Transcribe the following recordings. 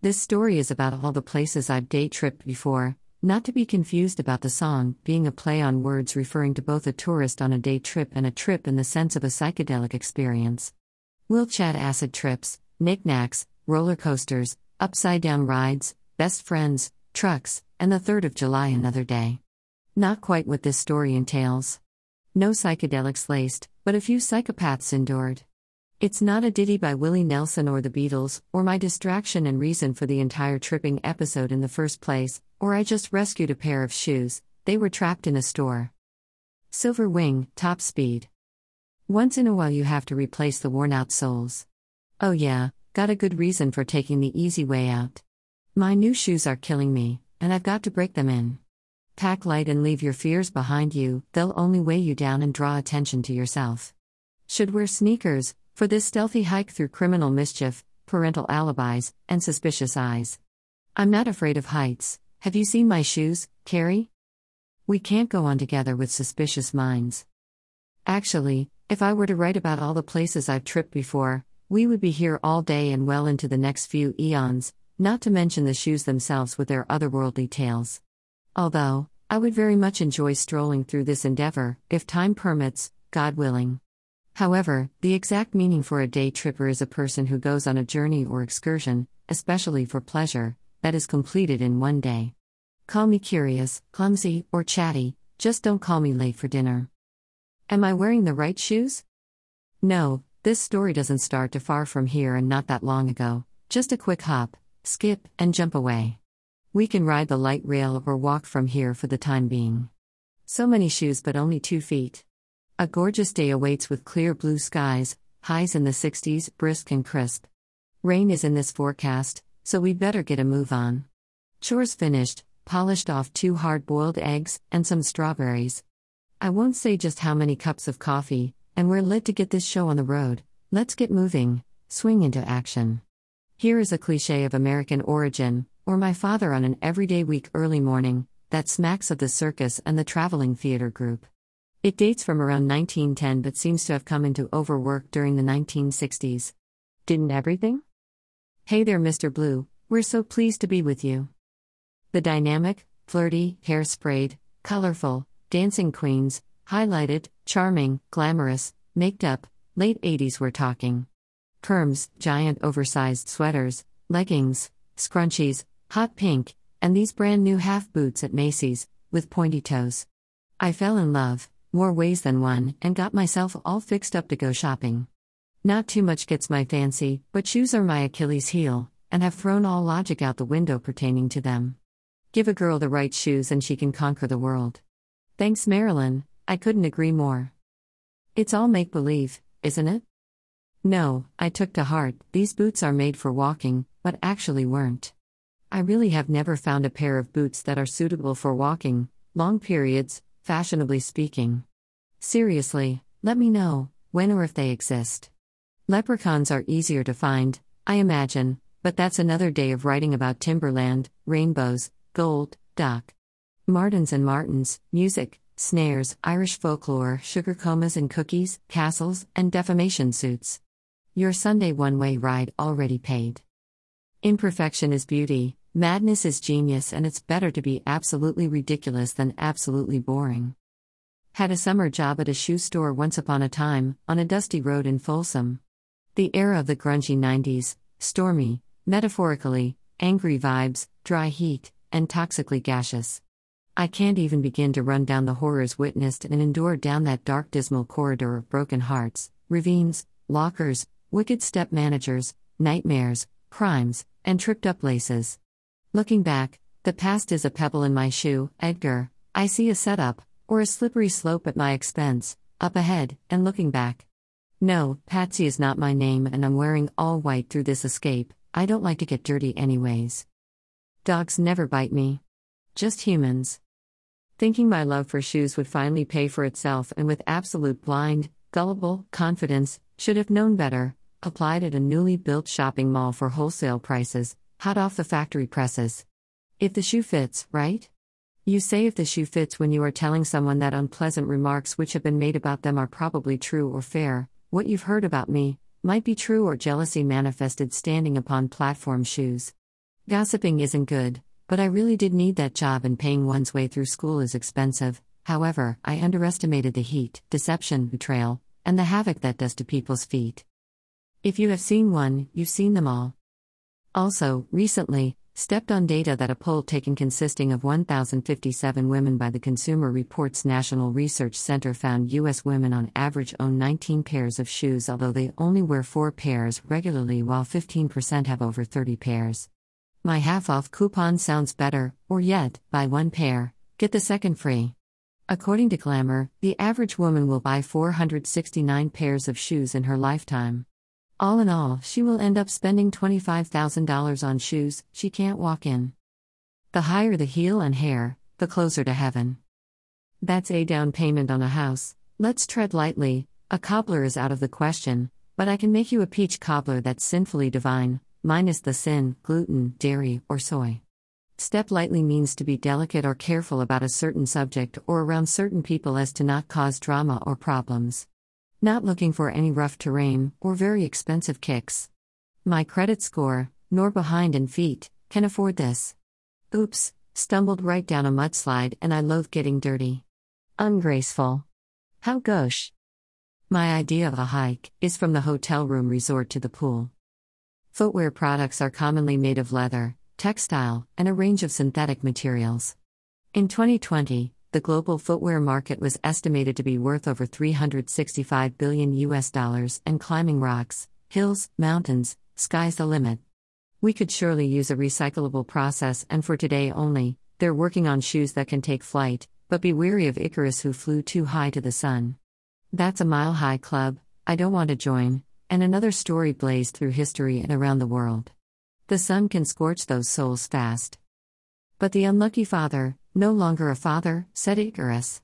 This story is about all the places I've day tripped before, not to be confused about the song, being a play on words referring to both a tourist on a day trip and a trip in the sense of a psychedelic experience. We'll chat acid trips, knickknacks, roller coasters, upside down rides, best friends, trucks, and the 3rd of July another day. Not quite what this story entails. No psychedelics laced, but a few psychopaths endured. It's not a ditty by Willie Nelson or the Beatles, or my distraction and reason for the entire tripping episode in the first place, or I just rescued a pair of shoes, they were trapped in a store. Silver Wing, top speed. Once in a while, you have to replace the worn out soles. Oh, yeah, got a good reason for taking the easy way out. My new shoes are killing me, and I've got to break them in. Pack light and leave your fears behind you, they'll only weigh you down and draw attention to yourself. Should wear sneakers, for this stealthy hike through criminal mischief, parental alibis, and suspicious eyes. I'm not afraid of heights. Have you seen my shoes, Carrie? We can't go on together with suspicious minds. Actually, if I were to write about all the places I've tripped before, we would be here all day and well into the next few eons, not to mention the shoes themselves with their otherworldly tales. Although, I would very much enjoy strolling through this endeavor, if time permits, God willing. However, the exact meaning for a day tripper is a person who goes on a journey or excursion, especially for pleasure, that is completed in one day. Call me curious, clumsy, or chatty, just don't call me late for dinner. Am I wearing the right shoes? No, this story doesn't start too far from here and not that long ago, just a quick hop, skip, and jump away. We can ride the light rail or walk from here for the time being. So many shoes, but only two feet. A gorgeous day awaits with clear blue skies, highs in the 60s, brisk and crisp. Rain is in this forecast, so we better get a move on. Chores finished, polished off two hard boiled eggs, and some strawberries. I won't say just how many cups of coffee, and we're lit to get this show on the road. Let's get moving, swing into action. Here is a cliche of American origin, or my father on an everyday week early morning, that smacks of the circus and the traveling theater group. It dates from around 1910 but seems to have come into overwork during the 1960s. Didn't everything? Hey there, Mr. Blue, we're so pleased to be with you. The dynamic, flirty, hairsprayed, colorful, dancing queens, highlighted, charming, glamorous, maked up, late 80s we're talking. Perms, giant oversized sweaters, leggings, scrunchies, hot pink, and these brand new half boots at Macy's, with pointy toes. I fell in love, more ways than one, and got myself all fixed up to go shopping. Not too much gets my fancy, but shoes are my Achilles heel, and have thrown all logic out the window pertaining to them. Give a girl the right shoes and she can conquer the world. Thanks, Marilyn, I couldn't agree more. It's all make believe, isn't it? No, I took to heart, these boots are made for walking, but actually weren't. I really have never found a pair of boots that are suitable for walking, long periods, fashionably speaking. Seriously, let me know, when or if they exist. Leprechauns are easier to find, I imagine, but that's another day of writing about Timberland, rainbows, gold, Doc Martens and Martins, music, snares, Irish folklore, sugar comas and cookies, castles, and defamation suits. Your Sunday one way ride already paid. Imperfection is beauty, Madness is genius, and it's better to be absolutely ridiculous than absolutely boring. Had a summer job at a shoe store once upon a time, on a dusty road in Folsom. The era of the grungy 90s, stormy, metaphorically, angry vibes, dry heat, and toxically gaseous. I can't even begin to run down the horrors witnessed and endured down that dark, dismal corridor of broken hearts, ravines, lockers, wicked step managers, nightmares, crimes, and tripped up laces. Looking back, the past is a pebble in my shoe, Edgar. I see a setup, or a slippery slope at my expense, up ahead, and looking back. No, Patsy is not my name, and I'm wearing all white through this escape. I don't like to get dirty, anyways. Dogs never bite me. Just humans. Thinking my love for shoes would finally pay for itself, and with absolute blind, gullible confidence, should have known better, applied at a newly built shopping mall for wholesale prices, hot off the factory presses. If the shoe fits, right? You say if the shoe fits when you are telling someone that unpleasant remarks which have been made about them are probably true or fair, what you've heard about me might be true or jealousy manifested standing upon platform shoes. Gossiping isn't good, but I really did need that job and paying one's way through school is expensive. However, I underestimated the heat, deception, betrayal, and the havoc that does to people's feet. If you have seen one, you've seen them all. Also, recently, stepped on data that a poll taken consisting of 1,057 women by the Consumer Reports National Research Center found U.S. women on average own 19 pairs of shoes, although they only wear four pairs regularly, while 15% have over 30 pairs. My half off coupon sounds better, or yet, buy one pair, get the second free. According to Glamour, the average woman will buy 469 pairs of shoes in her lifetime. All in all, she will end up spending $25,000 on shoes she can't walk in. The higher the heel and hair, the closer to heaven. That's a down payment on a house. Let's tread lightly, a cobbler is out of the question, but I can make you a peach cobbler that's sinfully divine, minus the sin, gluten, dairy, or soy. Step lightly means to be delicate or careful about a certain subject or around certain people as to not cause drama or problems. Not looking for any rough terrain or very expensive kicks. My credit score, nor behind in feet, can afford this. Oops, stumbled right down a mudslide and I loathe getting dirty. Ungraceful. How gauche. My idea of a hike is from the hotel room resort to the pool. Footwear products are commonly made of leather, textile, and a range of synthetic materials. In 2020, the global footwear market was estimated to be worth over 365 billion US dollars and climbing rocks, hills, mountains, sky's the limit. We could surely use a recyclable process and for today only, they're working on shoes that can take flight, but be wary of Icarus who flew too high to the sun. That's a mile high club, I don't want to join, and another story blazed through history and around the world. The sun can scorch those souls fast. But the unlucky father, no longer a father, said Icarus.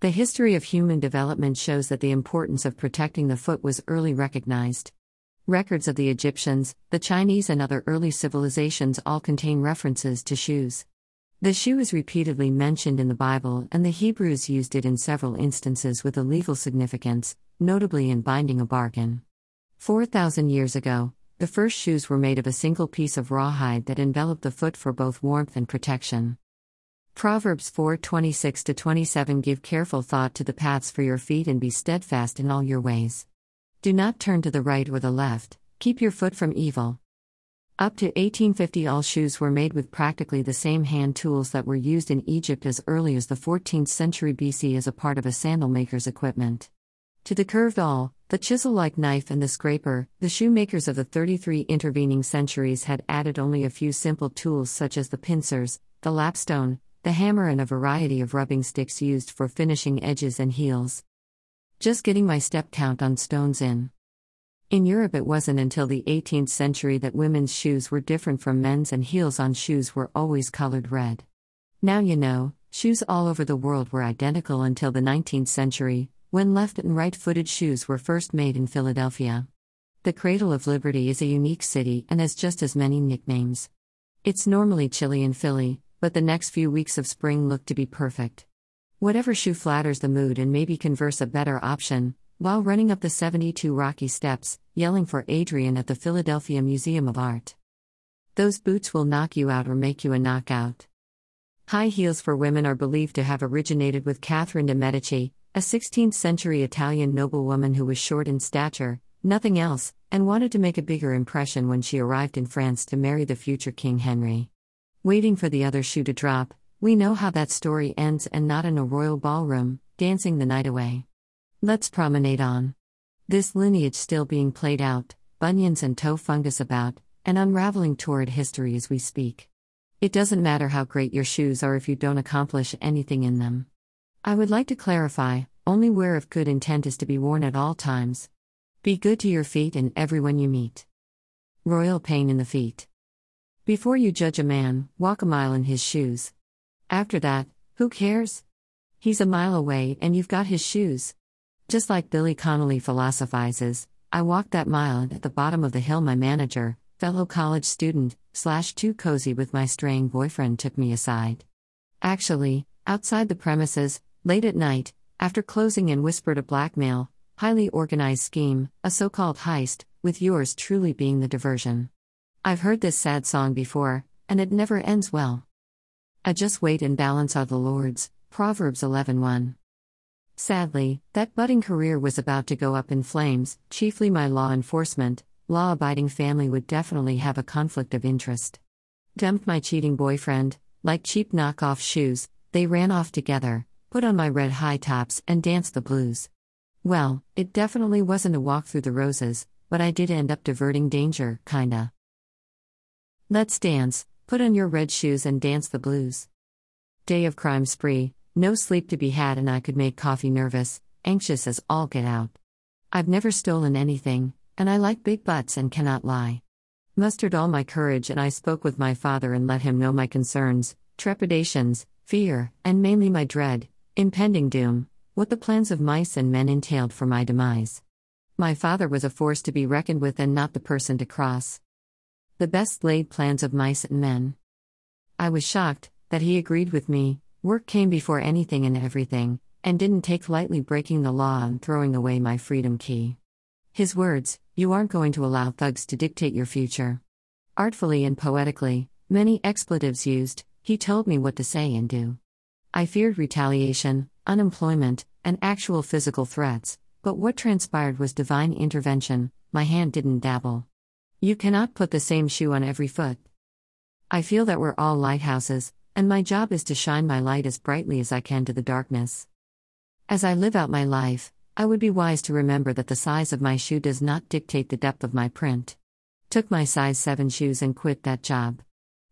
The history of human development shows that the importance of protecting the foot was early recognized. Records of the Egyptians, the Chinese, and other early civilizations all contain references to shoes. The shoe is repeatedly mentioned in the Bible, and the Hebrews used it in several instances with a legal significance, notably in binding a bargain. 4,000 years ago, the first shoes were made of a single piece of rawhide that enveloped the foot for both warmth and protection. Proverbs 4:26 27 Give careful thought to the paths for your feet and be steadfast in all your ways. Do not turn to the right or the left, keep your foot from evil. Up to 1850, all shoes were made with practically the same hand tools that were used in Egypt as early as the 14th century BC as a part of a sandal maker's equipment. To the curved awl, the chisel like knife, and the scraper, the shoemakers of the 33 intervening centuries had added only a few simple tools such as the pincers, the lapstone, the hammer, and a variety of rubbing sticks used for finishing edges and heels. Just getting my step count on stones in. In Europe, it wasn't until the 18th century that women's shoes were different from men's, and heels on shoes were always colored red. Now you know, shoes all over the world were identical until the 19th century, when left and right footed shoes were first made in Philadelphia. The Cradle of Liberty is a unique city and has just as many nicknames. It's normally chilly in Philly, but the next few weeks of spring look to be perfect. Whatever shoe flatters the mood and maybe converse a better option, while running up the 72 rocky steps, yelling for Adrian at the Philadelphia Museum of Art. Those boots will knock you out or make you a knockout. High heels for women are believed to have originated with Catherine de' Medici, a 16th century Italian noblewoman who was short in stature, nothing else, and wanted to make a bigger impression when she arrived in France to marry the future King Henry. Waiting for the other shoe to drop, we know how that story ends and not in a royal ballroom, dancing the night away. Let's promenade on. This lineage still being played out, bunions and toe fungus about, and unraveling torrid history as we speak. It doesn't matter how great your shoes are if you don't accomplish anything in them. I would like to clarify only wear if good intent is to be worn at all times. Be good to your feet and everyone you meet. Royal pain in the feet. Before you judge a man, walk a mile in his shoes. After that, who cares? He's a mile away and you've got his shoes. Just like Billy Connolly philosophizes, I walked that mile and at the bottom of the hill my manager, fellow college student, slash too cozy with my straying boyfriend took me aside. Actually, outside the premises, Late at night, after closing and whispered a blackmail, highly organized scheme, a so called heist, with yours truly being the diversion. I've heard this sad song before, and it never ends well. Adjust weight and balance are the Lord's. Proverbs 11:1. Sadly, that budding career was about to go up in flames, chiefly my law enforcement, law abiding family would definitely have a conflict of interest. Dumped my cheating boyfriend, like cheap knockoff shoes, they ran off together, put on my red high tops, and danced the blues. Well, it definitely wasn't a walk through the roses, but I did end up diverting danger, kinda. Let's dance, put on your red shoes and dance the blues. Day of crime spree, no sleep to be had, and I could make coffee nervous, anxious as all get out. I've never stolen anything, and I like big butts and cannot lie. Mustered all my courage, and I spoke with my father and let him know my concerns, trepidations, fear, and mainly my dread, impending doom, what the plans of mice and men entailed for my demise. My father was a force to be reckoned with and not the person to cross. The best laid plans of mice and men. I was shocked that he agreed with me, work came before anything and everything, and didn't take lightly breaking the law and throwing away my freedom key. His words, You aren't going to allow thugs to dictate your future. Artfully and poetically, many expletives used, he told me what to say and do. I feared retaliation, unemployment, and actual physical threats, but what transpired was divine intervention, my hand didn't dabble. You cannot put the same shoe on every foot. I feel that we're all lighthouses, and my job is to shine my light as brightly as I can to the darkness. As I live out my life, I would be wise to remember that the size of my shoe does not dictate the depth of my print. Took my size 7 shoes and quit that job.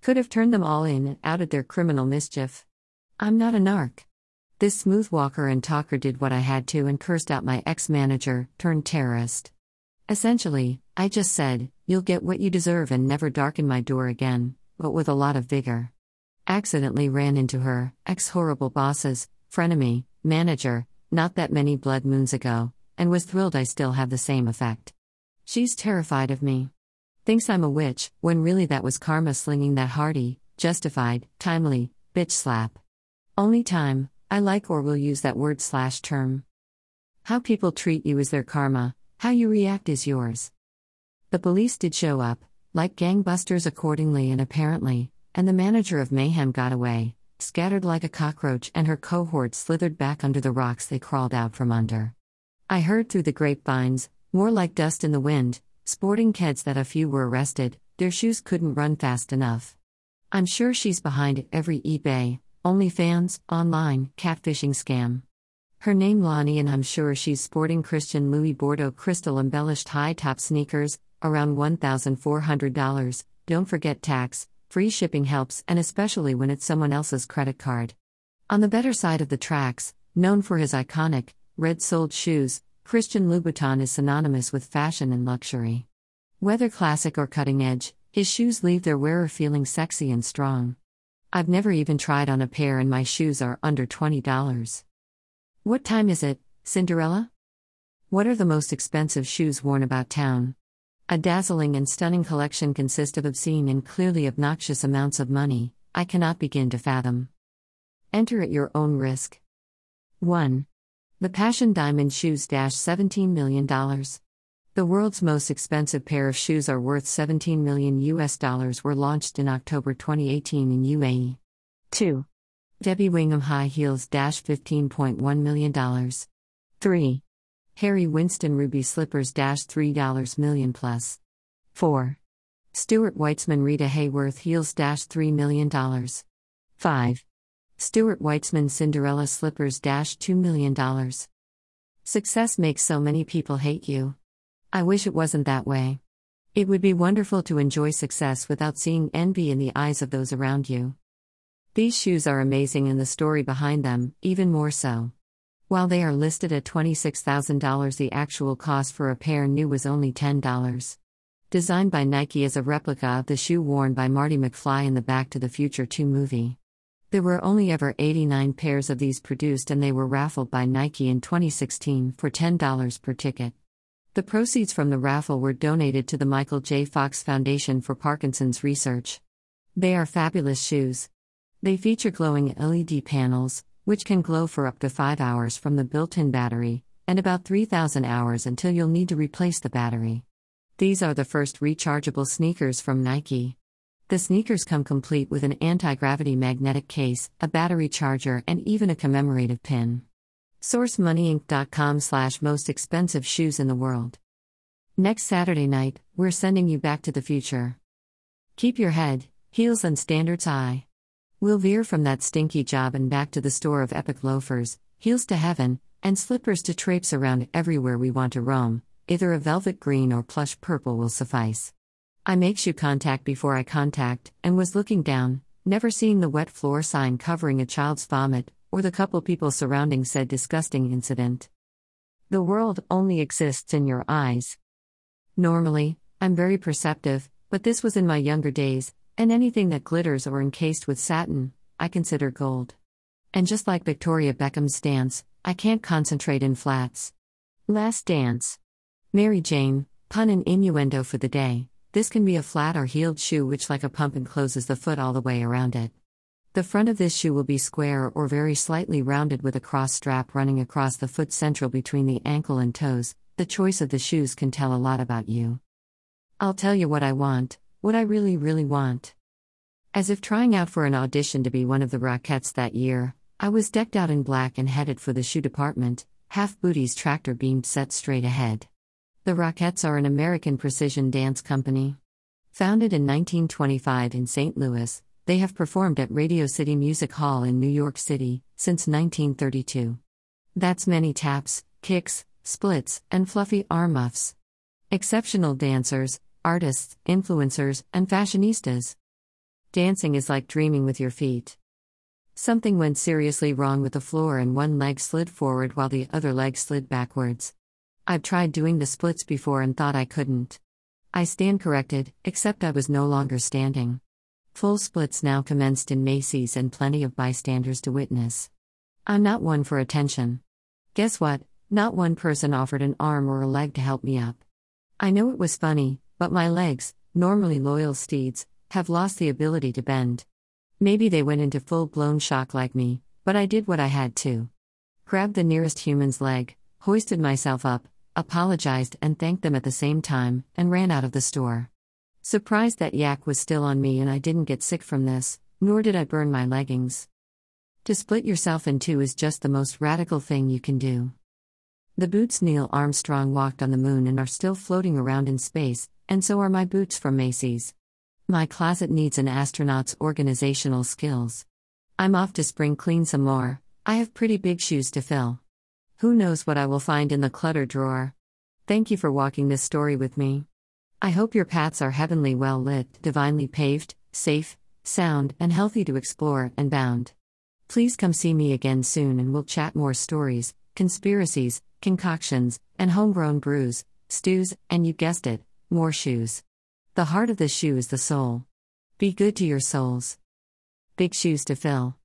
Could have turned them all in and outed their criminal mischief. I'm not a narc. This smooth walker and talker did what I had to and cursed out my ex manager, turned terrorist. Essentially, I just said, You'll get what you deserve and never darken my door again, but with a lot of vigor. Accidentally ran into her, ex horrible bosses, frenemy, manager, not that many blood moons ago, and was thrilled I still have the same effect. She's terrified of me. Thinks I'm a witch, when really that was karma slinging that hearty, justified, timely, bitch slap. Only time, I like or will use that word slash term. How people treat you is their karma, how you react is yours. The police did show up, like gangbusters accordingly and apparently, and the manager of Mayhem got away, scattered like a cockroach, and her cohort slithered back under the rocks they crawled out from under. I heard through the grapevines, more like dust in the wind, sporting kids that a few were arrested, their shoes couldn't run fast enough. I'm sure she's behind every eBay, OnlyFans, online, catfishing scam. Her name Lonnie, and I'm sure she's sporting Christian Louboutin crystal embellished high top sneakers, around $1,400. Don't forget tax, free shipping helps, and especially when it's someone else's credit card. On the better side of the tracks, known for his iconic, red soled shoes, Christian Louboutin is synonymous with fashion and luxury. Whether classic or cutting edge, his shoes leave their wearer feeling sexy and strong. I've never even tried on a pair, and my shoes are under $20. What time is it, Cinderella? What are the most expensive shoes worn about town? A dazzling and stunning collection consists of obscene and clearly obnoxious amounts of money, I cannot begin to fathom. Enter at your own risk. 1. The Passion Diamond Shoes $17 million. The world's most expensive pair of shoes are worth 17 million US dollars were launched in October 2018 in UAE. 2. Debbie Wingham High Heels $15.1 million. 3. Harry Winston Ruby Slippers $3 million plus. 4. Stuart Weitzman Rita Hayworth Heels $3 million. 5. Stuart Weitzman Cinderella Slippers $2 million. Success makes so many people hate you. I wish it wasn't that way. It would be wonderful to enjoy success without seeing envy in the eyes of those around you. These shoes are amazing and the story behind them, even more so. While they are listed at $26,000, the actual cost for a pair new was only $10. Designed by Nike as a replica of the shoe worn by Marty McFly in the Back to the Future 2 movie. There were only ever 89 pairs of these produced and they were raffled by Nike in 2016 for $10 per ticket. The proceeds from the raffle were donated to the Michael J. Fox Foundation for Parkinson's Research. They are fabulous shoes. They feature glowing LED panels, which can glow for up to 5 hours from the built in battery, and about 3,000 hours until you'll need to replace the battery. These are the first rechargeable sneakers from Nike. The sneakers come complete with an anti gravity magnetic case, a battery charger, and even a commemorative pin. SourceMoneyInc.com slash most expensive shoes in the world. Next Saturday night, we're sending you back to the future. Keep your head, heels, and standards high. We'll veer from that stinky job and back to the store of epic loafers, heels to heaven, and slippers to traipse around everywhere we want to roam, either a velvet green or plush purple will suffice. I make you contact before I contact, and was looking down, never seeing the wet floor sign covering a child's vomit, or the couple people surrounding said disgusting incident. The world only exists in your eyes. Normally, I'm very perceptive, but this was in my younger days, and anything that glitters or encased with satin, I consider gold. And just like Victoria Beckham's dance, I can't concentrate in flats. Last dance. Mary Jane, pun and innuendo for the day. This can be a flat or heeled shoe which, like a pump, encloses the foot all the way around it. The front of this shoe will be square or very slightly rounded with a cross strap running across the foot central between the ankle and toes. The choice of the shoes can tell a lot about you. I'll tell you what I want, what I really, really want. As if trying out for an audition to be one of the Rockettes that year, I was decked out in black and headed for the shoe department, half booties tractor beamed set straight ahead. The Rockettes are an American precision dance company. Founded in 1925 in St. Louis, they have performed at Radio City Music Hall in New York City since 1932. That's many taps, kicks, splits, and fluffy arm muffs. Exceptional dancers, artists, influencers, and fashionistas. Dancing is like dreaming with your feet. Something went seriously wrong with the floor, and one leg slid forward while the other leg slid backwards. I've tried doing the splits before and thought I couldn't. I stand corrected, except I was no longer standing. Full splits now commenced in Macy's and plenty of bystanders to witness. I'm not one for attention. Guess what? Not one person offered an arm or a leg to help me up. I know it was funny, but my legs, normally loyal steeds, have lost the ability to bend. Maybe they went into full blown shock like me, but I did what I had to. Grabbed the nearest human's leg, hoisted myself up, apologized and thanked them at the same time, and ran out of the store. Surprised that yak was still on me and I didn't get sick from this, nor did I burn my leggings. To split yourself in two is just the most radical thing you can do. The boots Neil Armstrong walked on the moon and are still floating around in space, and so are my boots from Macy's. My closet needs an astronaut's organizational skills. I'm off to spring clean some more, I have pretty big shoes to fill. Who knows what I will find in the clutter drawer? Thank you for walking this story with me. I hope your paths are heavenly well lit, divinely paved, safe, sound, and healthy to explore and bound. Please come see me again soon and we'll chat more stories, conspiracies, concoctions, and homegrown brews, stews, and you guessed it, more shoes. The heart of the shoe is the soul. Be good to your souls. Big shoes to fill.